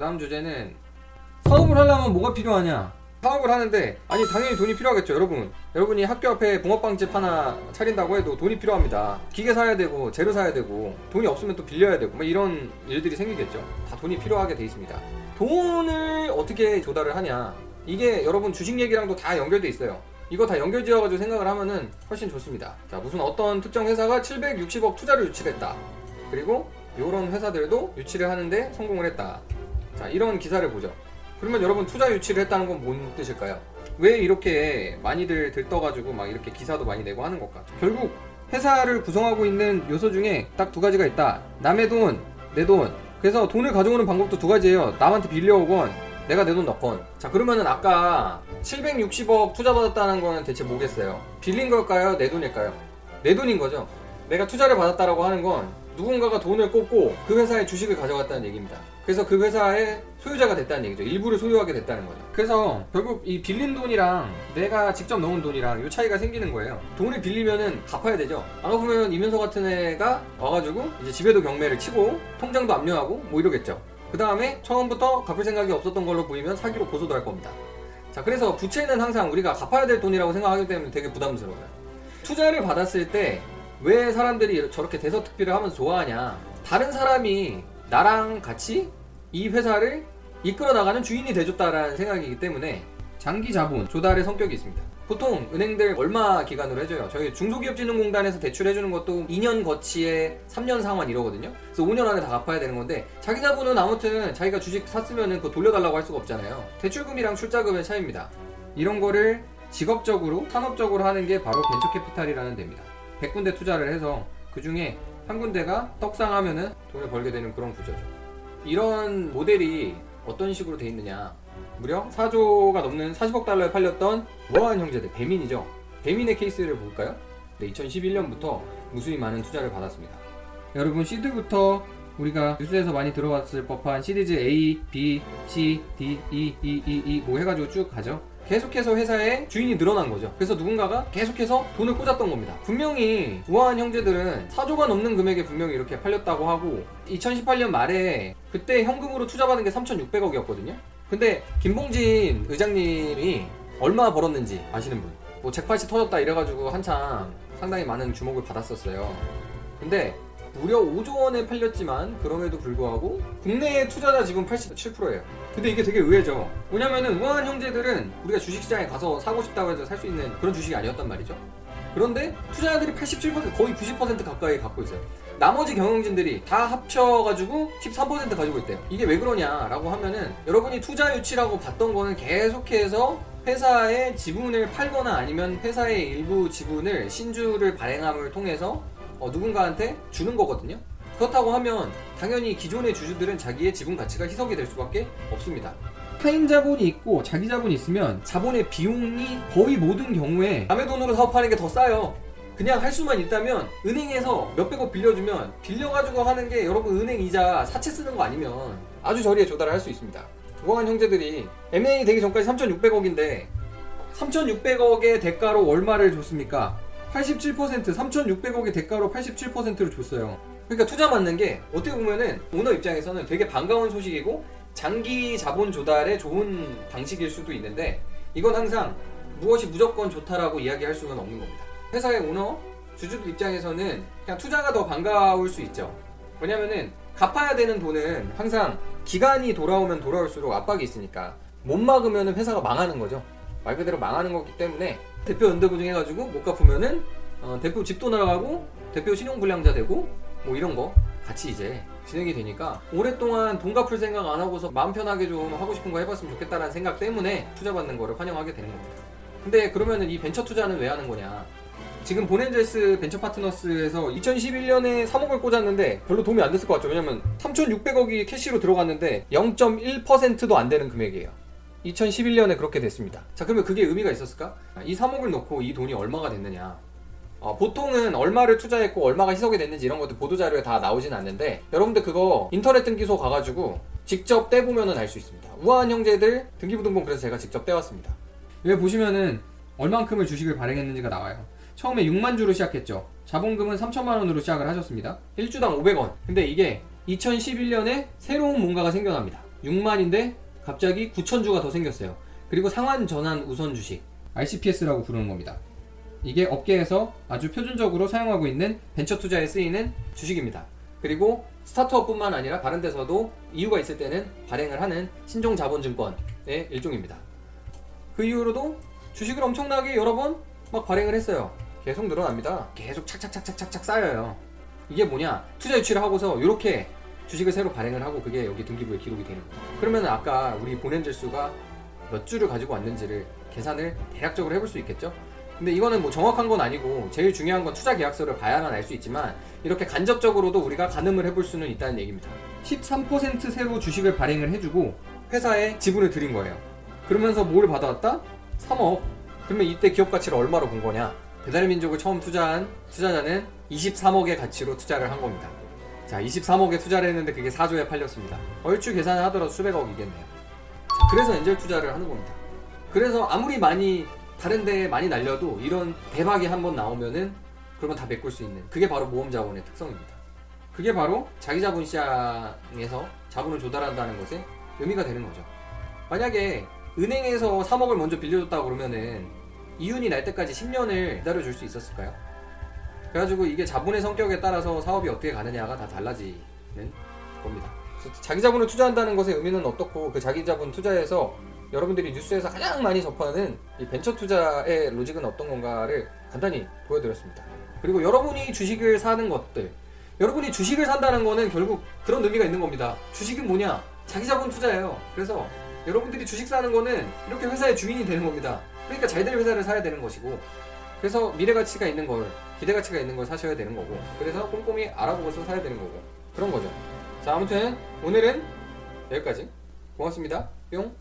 다음 주제는 사업을 하려면 뭐가 필요하냐? 사업을 하는데 아니 당연히 돈이 필요하겠죠 여러분. 여러분이 학교 앞에 붕어빵집 하나 차린다고 해도 돈이 필요합니다. 기계 사야 되고 재료 사야 되고 돈이 없으면 또 빌려야 되고 뭐 이런 일들이 생기겠죠. 다 돈이 필요하게 돼 있습니다. 돈을 어떻게 조달을 하냐? 이게 여러분 주식 얘기랑도 다 연결돼 있어요. 이거 다 연결 지어가지고 생각을 하면은 훨씬 좋습니다. 자 무슨 어떤 특정 회사가 760억 투자를 유치했다. 그리고 이런 회사들도 유치를 하는데 성공을 했다 자 이런 기사를 보죠 그러면 여러분 투자 유치를 했다는 건 뭔 뜻일까요? 왜 이렇게 많이들 들떠가지고 막 이렇게 기사도 많이 내고 하는 걸까? 결국 회사를 구성하고 있는 요소 중에 딱 두 가지가 있다. 남의 돈, 내 돈. 그래서 돈을 가져오는 방법도 두 가지예요. 남한테 빌려오건 내가 내 돈 넣건. 자 그러면은 아까 760억 투자받았다는 거는 대체 뭐겠어요? 빌린 걸까요? 내 돈일까요? 내 돈인 거죠. 내가 투자를 받았다라고 하는 건 누군가가 돈을 꽂고 그 회사의 주식을 가져갔다는 얘기입니다. 그래서 그 회사의 소유자가 됐다는 얘기죠. 일부를 소유하게 됐다는 거죠. 그래서 결국 이 빌린 돈이랑 내가 직접 넣은 돈이랑 이 차이가 생기는 거예요. 돈을 빌리면은 갚아야 되죠. 안 갚으면 이면서 같은 애가 와가지고 이제 집에도 경매를 치고 통장도 압류하고 뭐 이러겠죠. 그 다음에 처음부터 갚을 생각이 없었던 걸로 보이면 사기로 고소도 할 겁니다. 자, 그래서 부채는 항상 우리가 갚아야 될 돈이라고 생각하기 때문에 되게 부담스러워요. 투자를 받았을 때 왜 사람들이 저렇게 대서특필을 하면서 좋아하냐? 다른 사람이 나랑 같이 이 회사를 이끌어 나가는 주인이 돼줬다라는 생각이기 때문에 장기 자본 조달의 성격이 있습니다. 보통 은행들 얼마 기간으로 해줘요? 저희 중소기업진흥공단에서 대출해주는 것도 2년 거치에 3년 상환 이러거든요. 그래서 5년 안에 다 갚아야 되는 건데 자기 자본은 아무튼 자기가 주식 샀으면 그거 돌려달라고 할 수가 없잖아요. 대출금이랑 출자금의 차이입니다. 이런 거를 직업적으로 산업적으로 하는 게 바로 벤처캐피탈이라는 데입니다. 100군데 투자를 해서 그 중에 한 군데가 떡상하면은 돈을 벌게 되는 그런 구조죠. 이런 모델이 어떤 식으로 돼 있느냐. 무려 4조가 넘는 40억 달러에 팔렸던 우아한 형제들, 배민이죠. 배민의 케이스를 볼까요? 네, 2011년부터 무수히 많은 투자를 받았습니다. 여러분, 시드부터 우리가 뉴스에서 많이 들어봤을 법한 시리즈 A, B, C, D, E, E, E, E 뭐 해가지고 쭉 가죠. 계속해서 회사의 주인이 늘어난 거죠. 그래서 누군가가 계속해서 돈을 꽂았던 겁니다. 분명히 우아한 형제들은 4조가 넘는 금액에 분명히 이렇게 팔렸다고 하고 2018년 말에 그때 현금으로 투자받은 게 3,600억이었거든요. 근데 김봉진 의장님이 얼마 벌었는지 아시는 분? 뭐 잭팟이 터졌다 이래가지고 한참 상당히 많은 주목을 받았었어요. 근데 무려 5조 원에 팔렸지만 그럼에도 불구하고 국내 투자자 지분 87%예요. 근데 이게 되게 의외죠. 왜냐면은 우한 형제들은 우리가 주식시장에 가서 사고 싶다고 해서 살 수 있는 그런 주식이 아니었단 말이죠. 그런데 투자자들이 87% 거의 90% 가까이 갖고 있어요. 나머지 경영진들이 다 합쳐가지고 13% 가지고 있대요. 이게 왜 그러냐라고 하면은 여러분이 투자 유치라고 봤던 거는 계속해서 회사의 지분을 팔거나 아니면 회사의 일부 지분을 신주를 발행함을 통해서 어, 누군가한테 주는 거거든요. 그렇다고 하면 당연히 기존의 주주들은 자기의 지분 가치가 희석이 될 수밖에 없습니다. 타인 자본이 있고 자기 자본이 있으면 자본의 비용이 거의 모든 경우에 남의 돈으로 사업하는 게 더 싸요. 그냥 할 수만 있다면 은행에서 몇백억 빌려주면 빌려가지고 하는 게 여러분 은행 이자 사채 쓰는 거 아니면 아주 저리에 조달을 할 수 있습니다. 우아한 형제들이 M&A 되기 전까지 3,600억인데 3,600억의 대가로 얼마를 줬습니까? 87% 3,600억의 대가로 87%를 줬어요. 그러니까 투자 받는 게 어떻게 보면은 오너 입장에서는 되게 반가운 소식이고 장기 자본 조달에 좋은 방식일 수도 있는데 이건 항상 무엇이 무조건 좋다라고 이야기할 수는 없는 겁니다. 회사의 오너 주주들 입장에서는 그냥 투자가 더 반가울 수 있죠. 왜냐면은 갚아야 되는 돈은 항상 기간이 돌아오면 돌아올수록 압박이 있으니까 못 막으면 회사가 망하는 거죠. 말 그대로 망하는 거기 때문에 대표 연대보증 해가지고 못 갚으면은 어, 대표 집도 날아가고 대표 신용불량자 되고 뭐 이런 거 같이 이제 진행이 되니까 오랫동안 돈 갚을 생각 안 하고서 마음 편하게 좀 하고 싶은 거 해봤으면 좋겠다라는 생각 때문에 투자받는 거를 환영하게 되는 겁니다. 근데 그러면은 이 벤처 투자는 왜 하는 거냐? 지금 보넨젤스 벤처 파트너스에서 2011년에 3억을 꽂았는데 별로 도움이 안 됐을 것 같죠. 왜냐면 3,600억이 캐시로 들어갔는데 0.1%도 안 되는 금액이에요. 2011년에 그렇게 됐습니다. 자, 그러면 그게 의미가 있었을까? 이 3억을 놓고 이 돈이 얼마가 됐느냐? 어, 보통은 얼마를 투자했고 얼마가 희석이 됐는지 이런 것도 보도자료에 다 나오진 않는데 여러분들 그거 인터넷 등기소 가가지고 직접 떼보면은 알 수 있습니다. 우아한 형제들 등기부등본 그래서 제가 직접 떼왔습니다. 여기 보시면은 얼만큼을 주식을 발행했는지가 나와요. 처음에 6만 주로 시작했죠. 자본금은 3천만 원으로 시작을 하셨습니다. 1주당 500원. 근데 이게 2011년에 새로운 뭔가가 생겨납니다. 6만인데 갑자기 9천주가 더 생겼어요. 그리고 상환 전환 우선 주식 RCPS라고 부르는 겁니다. 이게 업계에서 아주 표준적으로 사용하고 있는 벤처 투자에 쓰이는 주식입니다. 그리고 스타트업뿐만 아니라 다른 데서도 이유가 있을 때는 발행을 하는 신종 자본증권의 일종입니다. 그 이후로도 주식을 엄청나게 여러 번 막 발행을 했어요. 계속 늘어납니다. 계속 착착착착착착 쌓여요. 이게 뭐냐? 투자 유치를 하고서 이렇게 주식을 새로 발행을 하고 그게 여기 등기부에 기록이 되는 거예요. 그러면 아까 우리 보낸 질수가 몇 주를 가지고 왔는지를 계산을 대략적으로 해볼 수 있겠죠? 근데 이거는 뭐 정확한 건 아니고 제일 중요한 건 투자 계약서를 봐야만 알 수 있지만 이렇게 간접적으로도 우리가 가늠을 해볼 수는 있다는 얘기입니다. 13% 새로 주식을 발행을 해주고 회사에 지분을 드린 거예요. 그러면서 뭘 받아왔다? 3억. 그러면 이때 기업 가치를 얼마로 본 거냐? 배달의 민족을 처음 투자한 투자자는 23억의 가치로 투자를 한 겁니다. 자, 23억에 투자를 했는데 그게 4조에 팔렸습니다. 얼추 계산을 하더라도 수백억이겠네요. 자, 그래서 엔젤 투자를 하는 겁니다. 그래서 아무리 많이 다른 데에 많이 날려도 이런 대박이 한번 나오면은 그러면 다 메꿀 수 있는 그게 바로 모험 자본의 특성입니다. 그게 바로 자기 자본 시장에서 자본을 조달한다는 것에 의미가 되는 거죠. 만약에 은행에서 3억을 먼저 빌려줬다 그러면은 이윤이 날 때까지 10년을 기다려줄 수 있었을까요? 그래가지고 이게 자본의 성격에 따라서 사업이 어떻게 가느냐가 다 달라지는 겁니다. 자기 자본을 투자한다는 것의 의미는 어떻고 그 자기 자본 투자에서 여러분들이 뉴스에서 가장 많이 접하는 이 벤처 투자의 로직은 어떤 건가를 간단히 보여드렸습니다. 그리고 여러분이 주식을 사는 것들, 여러분이 주식을 산다는 거는 결국 그런 의미가 있는 겁니다. 주식은 뭐냐? 자기 자본 투자예요. 그래서 여러분들이 주식 사는 거는 이렇게 회사의 주인이 되는 겁니다. 그러니까 잘 될 회사를 사야 되는 것이고, 그래서 미래 가치가 있는 걸, 기대 가치가 있는 걸 사셔야 되는 거고, 그래서 꼼꼼히 알아보고서 사야 되는 거고, 그런 거죠. 자, 아무튼 오늘은 여기까지. 고맙습니다. 뿅.